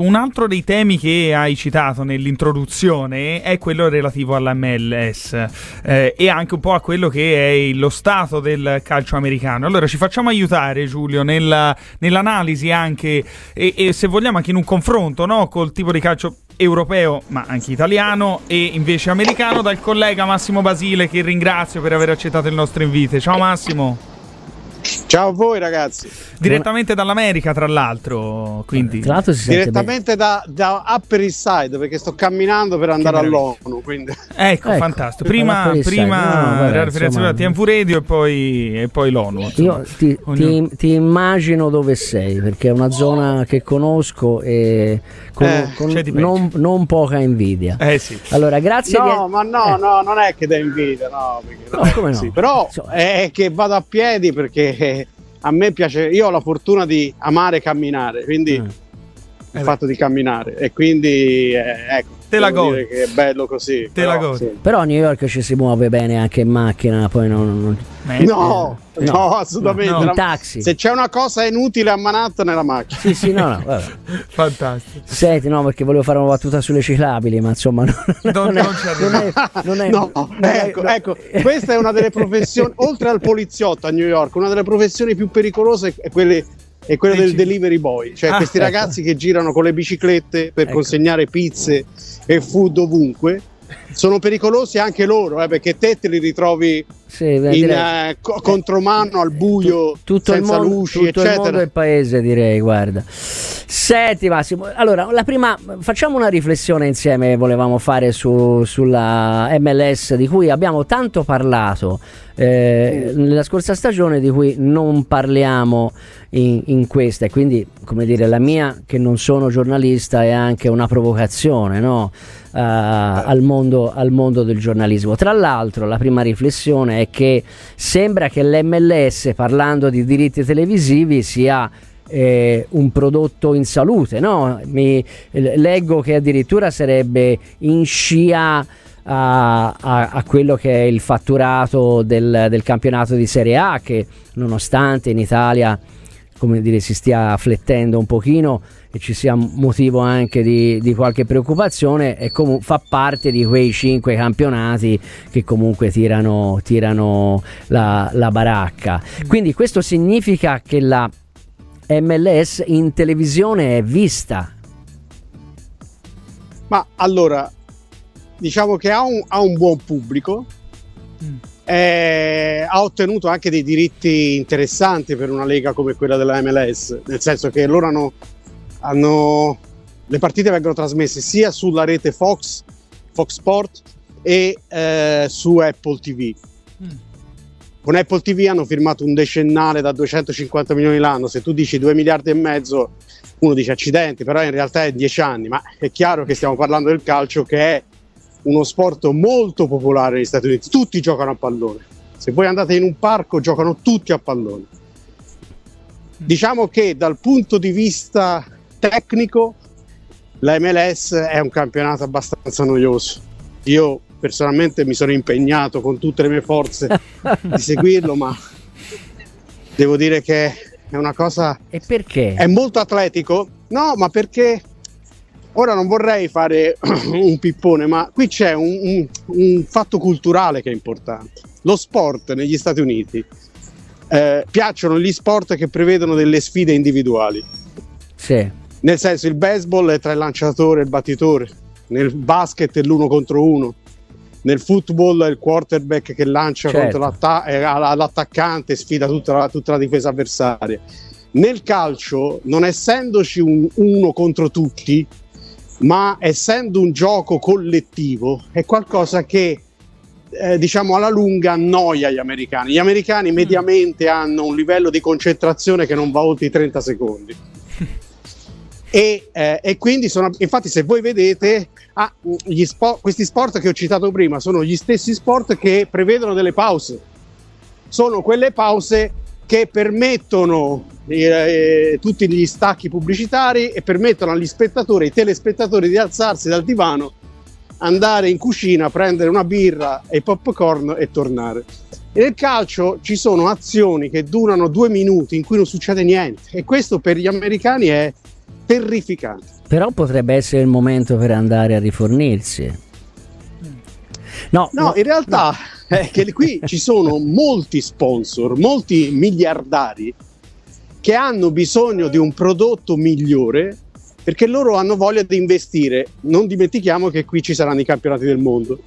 Un altro dei temi che hai citato nell'introduzione è quello relativo all'MLS eh, e anche un po' a quello che è lo stato del calcio americano. Allora ci facciamo aiutare Giulio nella, nell'analisi anche e, e, se vogliamo anche in un confronto no, col tipo di calcio europeo ma anche italiano e invece americano dal collega Massimo Basile che ringrazio per aver accettato il nostro invito. Ciao Massimo. Ciao a voi ragazzi. Direttamente dall'America, tra l'altro. Quindi. Tra l'altro Direttamente da, da, Upper East Side perché sto camminando per andare all'ONU. Quindi. Ecco, ecco, fantastico. Prima, prima no, no, TMV Radio e poi, e poi l'ONU. Insomma. Io ti, ti, ti, immagino dove sei perché è una zona che conosco e con, eh, con non, non, poca invidia. Eh sì. Allora, grazie. No, di... ma no, eh. no, non è che da invidia, no. no come no? Sì, però è che vado a piedi perché a me piace, io ho la fortuna di amare camminare, quindi mm. Il eh fatto di camminare e quindi eh, ecco. Te la godi. che è bello così. Te però, la godi. Sì. Però a New York ci si muove bene anche in macchina, poi non... non... No, eh, no, no, assolutamente. No, in taxi. Se c'è una cosa inutile a Manhattan è la macchina. Sì, sì, no, no, vabbè. Fantastico. Senti, no, perché volevo fare una battuta sulle ciclabili, ma insomma non, non, non, è, non è, non è, no, ecco, è, ecco, questa è una delle professioni, oltre al poliziotto a New York, una delle professioni più pericolose è quelle è quello del delivery boy, cioè ah, questi ecco. ragazzi che girano con le biciclette per ecco. consegnare pizze e food ovunque sono pericolosi anche loro, eh, perché te te li ritrovi sì, in eh, co- contromano al buio, tu, tutto senza il mondo, luci, tutto eccetera. il mondo del paese, direi, guarda. Senti Massimo, allora, la prima, facciamo una riflessione insieme, volevamo fare su, sulla MLS di cui abbiamo tanto parlato eh, nella scorsa stagione, di cui non parliamo in, in questa, e quindi, come dire, la mia, che non sono giornalista, è anche una provocazione, no? Uh, al, mondo, al, mondo, del giornalismo. Tra l'altro, la prima riflessione è che sembra che l'MLS, parlando di diritti televisivi, sia eh, un prodotto in salute. No? Mi, leggo che addirittura sarebbe in scia. A, a, a, quello che è il fatturato del, del, campionato di Serie A che nonostante in Italia come dire, si stia flettendo un pochino e ci sia motivo anche di, di qualche preoccupazione e comu- fa parte di quei cinque campionati che comunque tirano, tirano la, la baracca. Quindi questo significa che la MLS in televisione è vista. Ma allora, diciamo che ha un, ha un buon pubblico. Mm. Eh, ha ottenuto anche dei diritti interessanti per una lega come quella della MLS, nel senso che loro hanno hanno, le partite vengono trasmesse sia sulla rete Fox, Fox Sport e eh, su Apple TV. Mm. Con Apple TV hanno firmato un decennale da 250 milioni l'anno. Se tu dici 2 miliardi e mezzo, uno dice accidenti, però in realtà è 10 anni. Ma è chiaro che stiamo parlando del calcio, che è uno sport molto popolare negli Stati Uniti. Tutti giocano a pallone. Se voi andate in un parco, giocano tutti a pallone. Diciamo che dal punto di vista tecnico la MLS è un campionato abbastanza noioso. Io personalmente mi sono impegnato con tutte le mie forze di seguirlo, ma devo dire che è una cosa... E perché? È molto atletico? No, ma perché... Ora non vorrei fare un pippone, ma qui c'è un, un, un fatto culturale che è importante. Lo sport negli Stati Uniti eh, piacciono gli sport che prevedono delle sfide individuali. Sì. Nel senso, il baseball è tra il lanciatore e il battitore, nel basket è l'uno contro uno, nel football è il quarterback che lancia certo. contro l'atta- eh, l'attaccante e sfida tutta la, tutta la, difesa avversaria. Nel calcio, non essendoci un uno contro tutti, ma essendo un gioco collettivo, è qualcosa che eh, diciamo alla lunga annoia gli americani. Gli americani mm. mediamente hanno un livello di concentrazione che non va oltre i 30 secondi. E, eh, e, quindi sono, infatti se voi vedete ah, sport, questi sport che ho citato prima sono gli stessi sport che prevedono delle pause sono quelle pause che permettono eh, eh, tutti gli stacchi pubblicitari e permettono agli spettatori, ai telespettatori di alzarsi dal divano andare in cucina, prendere una birra e popcorn e tornare. E nel calcio ci sono azioni che durano due minuti in cui non succede niente e questo per gli americani è terrificante. Però potrebbe essere il momento per andare a rifornirsi. No, no, no in realtà no. è che qui ci sono molti sponsor, molti miliardari che hanno bisogno di un prodotto migliore perché loro hanno voglia di investire. Non dimentichiamo che qui ci saranno i campionati del mondo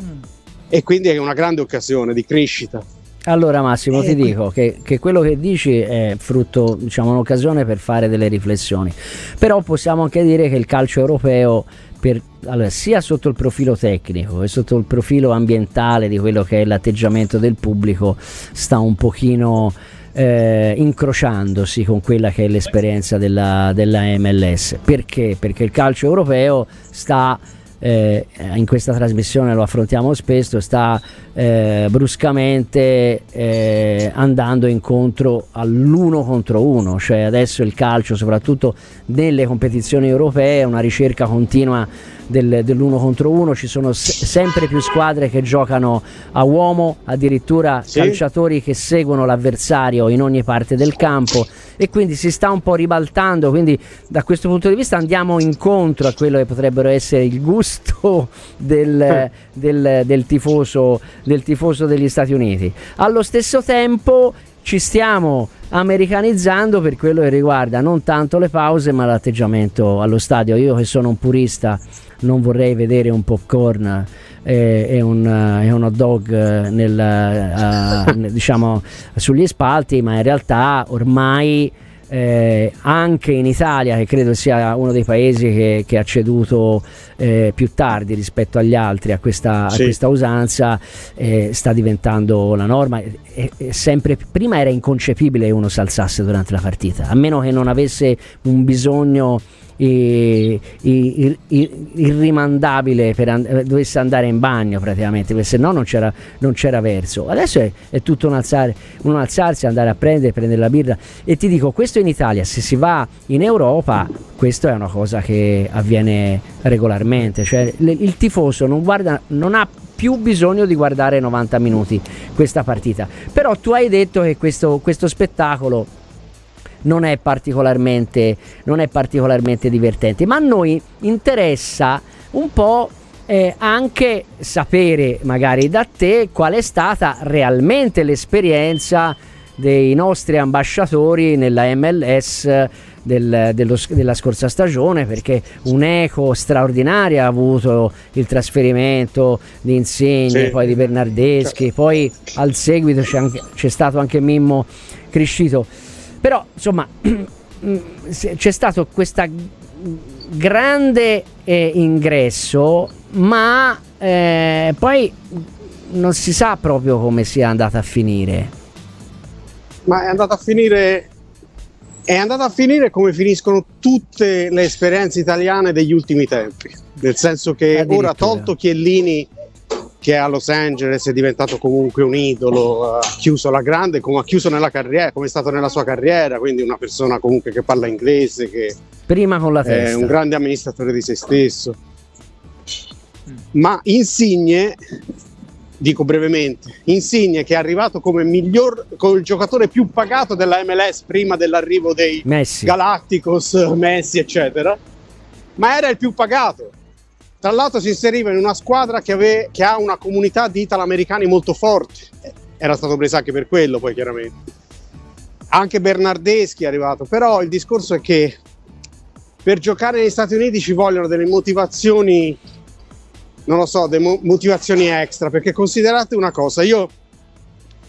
mm. e quindi è una grande occasione di crescita. Allora Massimo eh, ti dico che, che, quello che dici è frutto, diciamo, un'occasione per fare delle riflessioni, però possiamo anche dire che il calcio europeo per, allora, sia sotto il profilo tecnico che sotto il profilo ambientale di quello che è l'atteggiamento del pubblico sta un pochino eh, incrociandosi con quella che è l'esperienza della, della MLS. Perché? Perché il calcio europeo sta eh, in questa trasmissione lo affrontiamo spesso, sta eh, bruscamente eh, andando incontro all'uno contro uno, cioè adesso il calcio, soprattutto nelle competizioni europee, è una ricerca continua del, dell'uno contro uno, ci sono se- sempre più squadre che giocano a uomo, addirittura sì. calciatori che seguono l'avversario in ogni parte del campo e quindi si sta un po' ribaltando, quindi da questo punto di vista andiamo incontro a quello che potrebbero essere il gusto del, del, del, tifoso, del tifoso degli Stati Uniti. Allo stesso tempo ci stiamo americanizzando per quello che riguarda non tanto le pause ma l'atteggiamento allo stadio. Io che sono un purista non vorrei vedere un popcorn eh, e, un, e un hot dog eh, nel, uh, diciamo, sugli spalti, ma in realtà ormai eh, anche in Italia, che credo sia uno dei paesi che, che ha ceduto eh, più tardi rispetto agli altri a questa, sì. a questa usanza, eh, sta diventando la norma. Sempre, prima era inconcepibile che uno si alzasse durante la partita, a meno che non avesse un bisogno il, il, il, irrimandabile per and- eh, dovesse andare in bagno praticamente perché se no non c'era, non c'era verso. Adesso è, è tutto un, alzare, un alzarsi andare a prendere prendere la birra. E ti dico questo in Italia se si va in Europa questo è una cosa che avviene regolarmente. Cioè il tifoso non, guarda, non ha più bisogno di guardare 90 minuti questa partita. Però tu hai detto che questo, questo spettacolo non è particolarmente, non è particolarmente divertente. Ma a noi interessa un po' eh, anche sapere magari da te qual è stata realmente l'esperienza dei nostri ambasciatori nella MLS del, dello, della scorsa stagione perché un'eco straordinaria ha avuto il trasferimento di Insigne, sì. poi di Bernardeschi, poi al seguito c'è, anche, c'è stato anche Mimmo Criscito. Però insomma c'è stato questo grande eh, ingresso, ma eh, poi non si sa proprio come sia andata a finire. Ma è andata a finire è andata a finire come finiscono tutte le esperienze italiane degli ultimi tempi, nel senso che ora tolto Chiellini che a Los Angeles è diventato comunque un idolo, ha chiuso la grande, come ha chiuso nella carriera, come è stato nella sua carriera, quindi una persona comunque che parla inglese, che Prima con la testa. è un grande amministratore di se stesso. Ma Insigne, dico brevemente, Insigne che è arrivato come miglior, come il giocatore più pagato della MLS prima dell'arrivo dei Messi. Galacticos, Messi, eccetera, ma era il più pagato tra l'altro si inseriva in una squadra che, ave, che ha una comunità di italo-americani molto forte. Era stato preso anche per quello, poi chiaramente. Anche Bernardeschi è arrivato, però il discorso è che per giocare negli Stati Uniti ci vogliono delle motivazioni, non lo so, delle motivazioni extra, perché considerate una cosa, io ho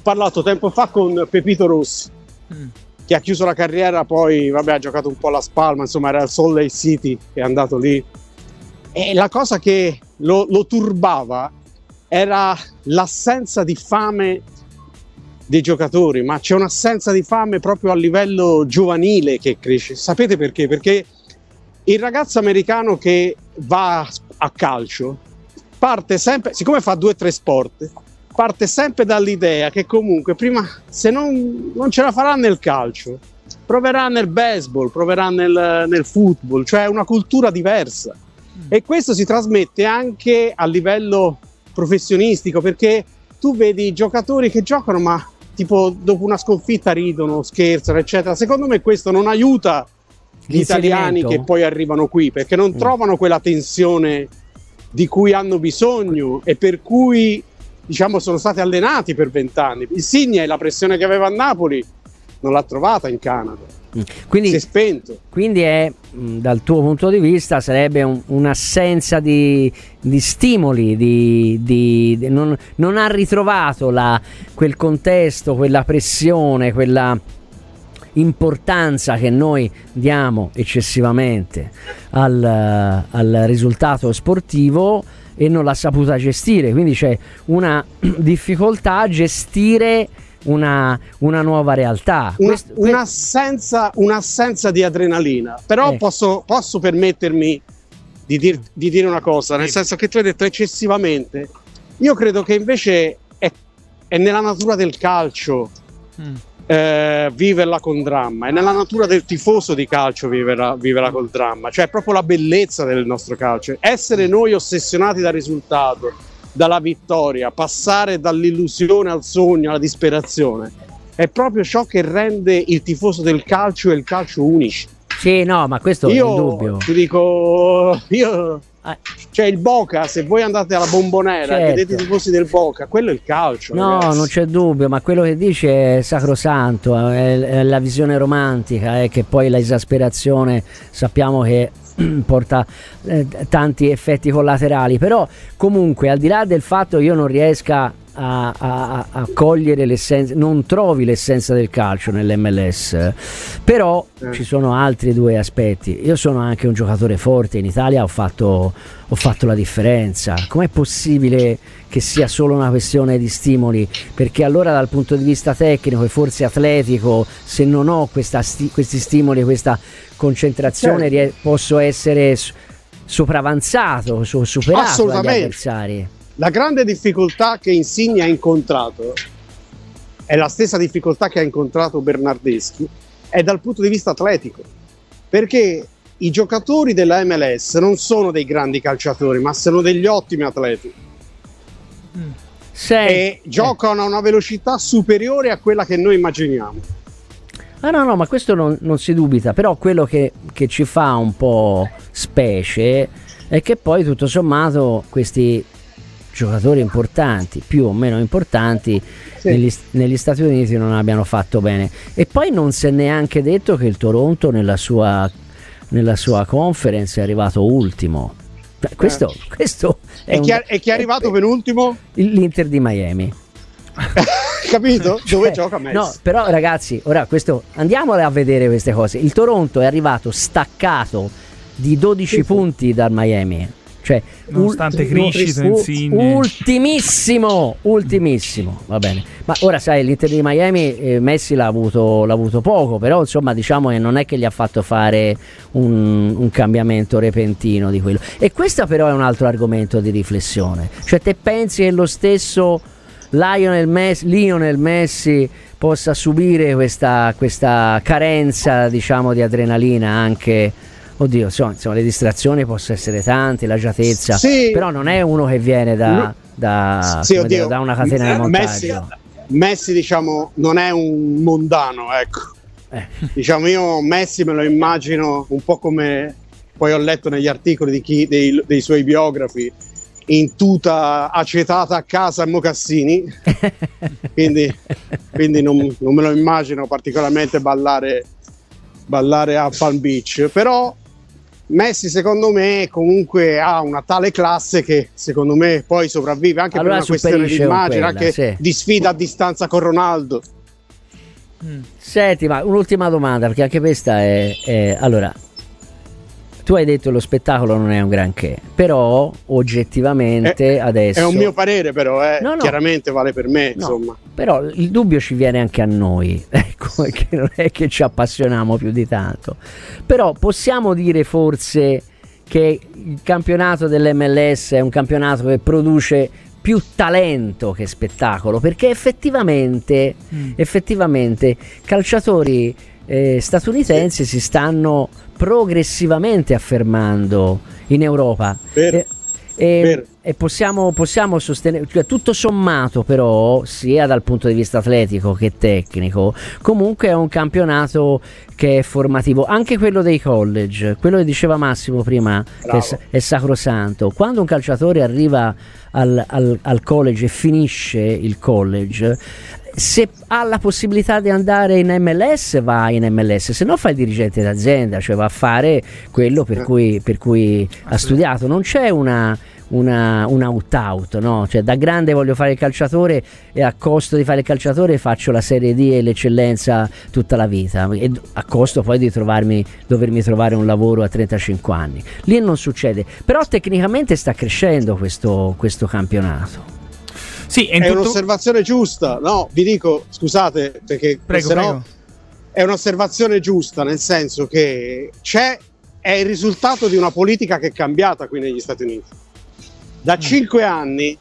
parlato tempo fa con Pepito Rossi, mm. che ha chiuso la carriera, poi vabbè, ha giocato un po' alla Spalma, insomma era il Salt Lake City, è andato lì e la cosa che lo, lo turbava era l'assenza di fame dei giocatori, ma c'è un'assenza di fame proprio a livello giovanile che cresce. Sapete perché? Perché il ragazzo americano che va a calcio parte sempre, siccome fa due o tre sport, parte sempre dall'idea che comunque prima, se non, non ce la farà nel calcio, proverà nel baseball, proverà nel, nel football, cioè una cultura diversa. E questo si trasmette anche a livello professionistico perché tu vedi giocatori che giocano ma tipo dopo una sconfitta ridono, scherzano, eccetera. Secondo me questo non aiuta gli italiani che poi arrivano qui, perché non mm. trovano quella tensione di cui hanno bisogno e per cui diciamo sono stati allenati per vent'anni. Il Signe, la pressione che aveva a Napoli, non l'ha trovata in Canada. Mm. Quindi, si è spento. Quindi è, mm, dal tuo punto di vista sarebbe un, un'assenza di, di stimoli, di, di, non, non, ha ritrovato la, quel contesto, quella pressione, quella importanza che noi diamo eccessivamente al, al risultato sportivo e non l'ha saputa gestire, quindi c'è una difficoltà a gestire una, una nuova realtà. Una, Questo, un'assenza, un'assenza, di adrenalina, però eh. posso, posso, permettermi di, dir, di, dire una cosa, nel senso che tu hai detto eccessivamente, io credo che invece è, è nella natura del calcio. Mm eh, viverla con dramma. È nella natura del tifoso di calcio viverla, viverla col dramma, cioè è proprio la bellezza del nostro calcio. Essere noi ossessionati dal risultato, dalla vittoria, passare dall'illusione al sogno, alla disperazione, è proprio ciò che rende il tifoso del calcio e il calcio unici. Sì, no, ma questo io, è dubbio. Ti dico, io eh. Cioè il Boca, se voi andate alla bombonera certo. vedete i tifosi del Boca, quello è il calcio. No, ragazzi. non c'è dubbio, ma quello che dice è sacrosanto, è, la visione romantica, è che poi l'esasperazione sappiamo che porta eh, tanti effetti collaterali, però comunque al di là del fatto che io non riesca a, a, a, cogliere l'essenza, non trovi l'essenza del calcio nell'MLS, però eh. ci sono altri due aspetti. Io sono anche un giocatore forte, in Italia ho fatto, ho fatto la differenza. Com'è possibile che sia solo una questione di stimoli? Perché allora dal punto di vista tecnico e forse atletico, se non ho sti- questi stimoli, questa concentrazione, certo. posso essere sopravanzato, superato dagli avversari. La grande difficoltà che Insigne ha incontrato è la stessa difficoltà che ha incontrato Bernardeschi, è dal punto di vista atletico, perché i giocatori della MLS non sono dei grandi calciatori, ma sono degli ottimi atleti. Mm. Sei. E giocano a una velocità superiore a quella che noi immaginiamo. Ah no, no, ma questo non, non si dubita, però quello che, che ci fa un po' specie è che poi tutto sommato questi giocatori importanti, più o meno importanti, sì. negli, negli, Stati Uniti non abbiano fatto bene. E poi non si è neanche detto che il Toronto nella sua, nella sua conference è arrivato ultimo. Questo, eh. questo è e, chi, un, è chi è arrivato è, penultimo? L'Inter di Miami. Capito? Cioè, Dove gioca Messi? No, però ragazzi, ora questo andiamo a vedere queste cose. Il Toronto è arrivato staccato di 12 sì, punti dal Miami cioè, Nonostante ult- Criscito Insigne. Ultimissimo, ultimissimo, va bene. Ma ora sai, l'Inter di Miami eh, Messi l'ha avuto, l'ha avuto, poco, però insomma diciamo che non è che gli ha fatto fare un, un cambiamento repentino di quello. E questo però è un altro argomento di riflessione. Cioè te pensi che lo stesso Lionel Messi, Lionel Messi possa subire questa, questa carenza diciamo di adrenalina anche oddio, insomma, insomma, le distrazioni possono essere tante, l'agiatezza, sì. però non è uno che viene da, da, sì, dire, da una catena di montaggio. Messi, Messi, diciamo, non è un mondano, ecco. Eh. Diciamo, io Messi me lo immagino un po' come poi ho letto negli articoli chi, dei, dei, suoi biografi in tuta acetata a casa a mocassini quindi, quindi non, non, me lo immagino particolarmente ballare, ballare a Palm Beach però Messi secondo me comunque ha una tale classe che secondo me poi sopravvive anche allora per una questione di immagine, anche sì. di sfida a distanza con Ronaldo. Mm. Senti, ma un'ultima domanda, perché anche questa è, è allora tu hai detto che lo spettacolo non è un granché, però oggettivamente è, adesso... È un mio parere però, eh. no, no. chiaramente vale per me, no, insomma. Però il dubbio ci viene anche a noi, ecco, che non è che ci appassioniamo più di tanto. Però possiamo dire forse che il campionato dell'MLS è un campionato che produce più talento che spettacolo, perché effettivamente, mm. effettivamente calciatori eh, statunitensi si stanno progressivamente affermando in Europa. E, E, e possiamo, possiamo, sostenere, cioè, tutto sommato però, sia dal punto di vista atletico che tecnico, comunque è un campionato che è formativo, anche quello dei college, quello che diceva Massimo prima, Bravo. che è, è, sacrosanto. Quando un calciatore arriva al, al, al college e finisce il college, se ha la possibilità di andare in MLS va in MLS, se no fa il dirigente d'azienda, cioè va a fare quello per eh. cui, per cui ha studiato. Non c'è una, una, un out-out, no? Cioè, da grande voglio fare il calciatore e a costo di fare il calciatore faccio la Serie D e l'eccellenza tutta la vita, e a costo poi di trovarmi, dovermi trovare un lavoro a 35 anni. Lì non succede, però tecnicamente sta crescendo questo, questo campionato. Sì, è, tutto... un'osservazione giusta. No, vi dico, scusate, perché prego, prego. è un'osservazione giusta, nel senso che c'è, è il risultato di una politica che è cambiata qui negli Stati Uniti. Da mm. cinque anni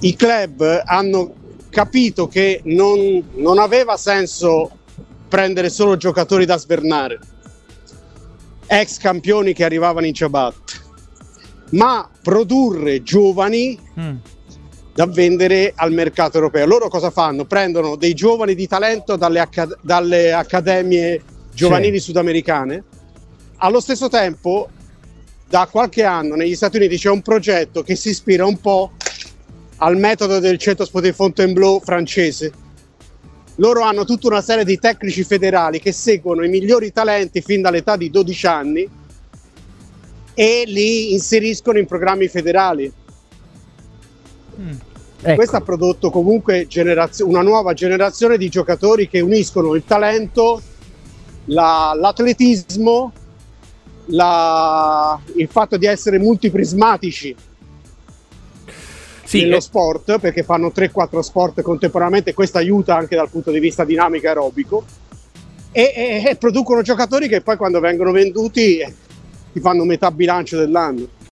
i club hanno capito che non, non aveva senso prendere solo giocatori da svernare, ex campioni che arrivavano in ciabatte, ma produrre giovani mm da vendere al mercato europeo. Loro cosa fanno? Prendono dei giovani di talento dalle, accad- dalle accademie giovanili sì. sudamericane. Allo stesso tempo, da qualche anno negli Stati Uniti c'è un progetto che si ispira un po' al metodo del Centro Sport di Fontainebleau francese. Loro hanno tutta una serie di tecnici federali che seguono i migliori talenti fin dall'età di 12 anni e li inseriscono in programmi federali Mm. Ecco. Questo ha prodotto comunque generazio- una nuova generazione di giocatori che uniscono il talento, la, l'atletismo, la, il fatto di essere multiprismatici sì, nello eh. sport, perché fanno 3-4 sport contemporaneamente, questo aiuta anche dal punto di vista dinamico aerobico, e, e, e producono giocatori che poi quando vengono venduti eh, ti fanno metà bilancio dell'anno.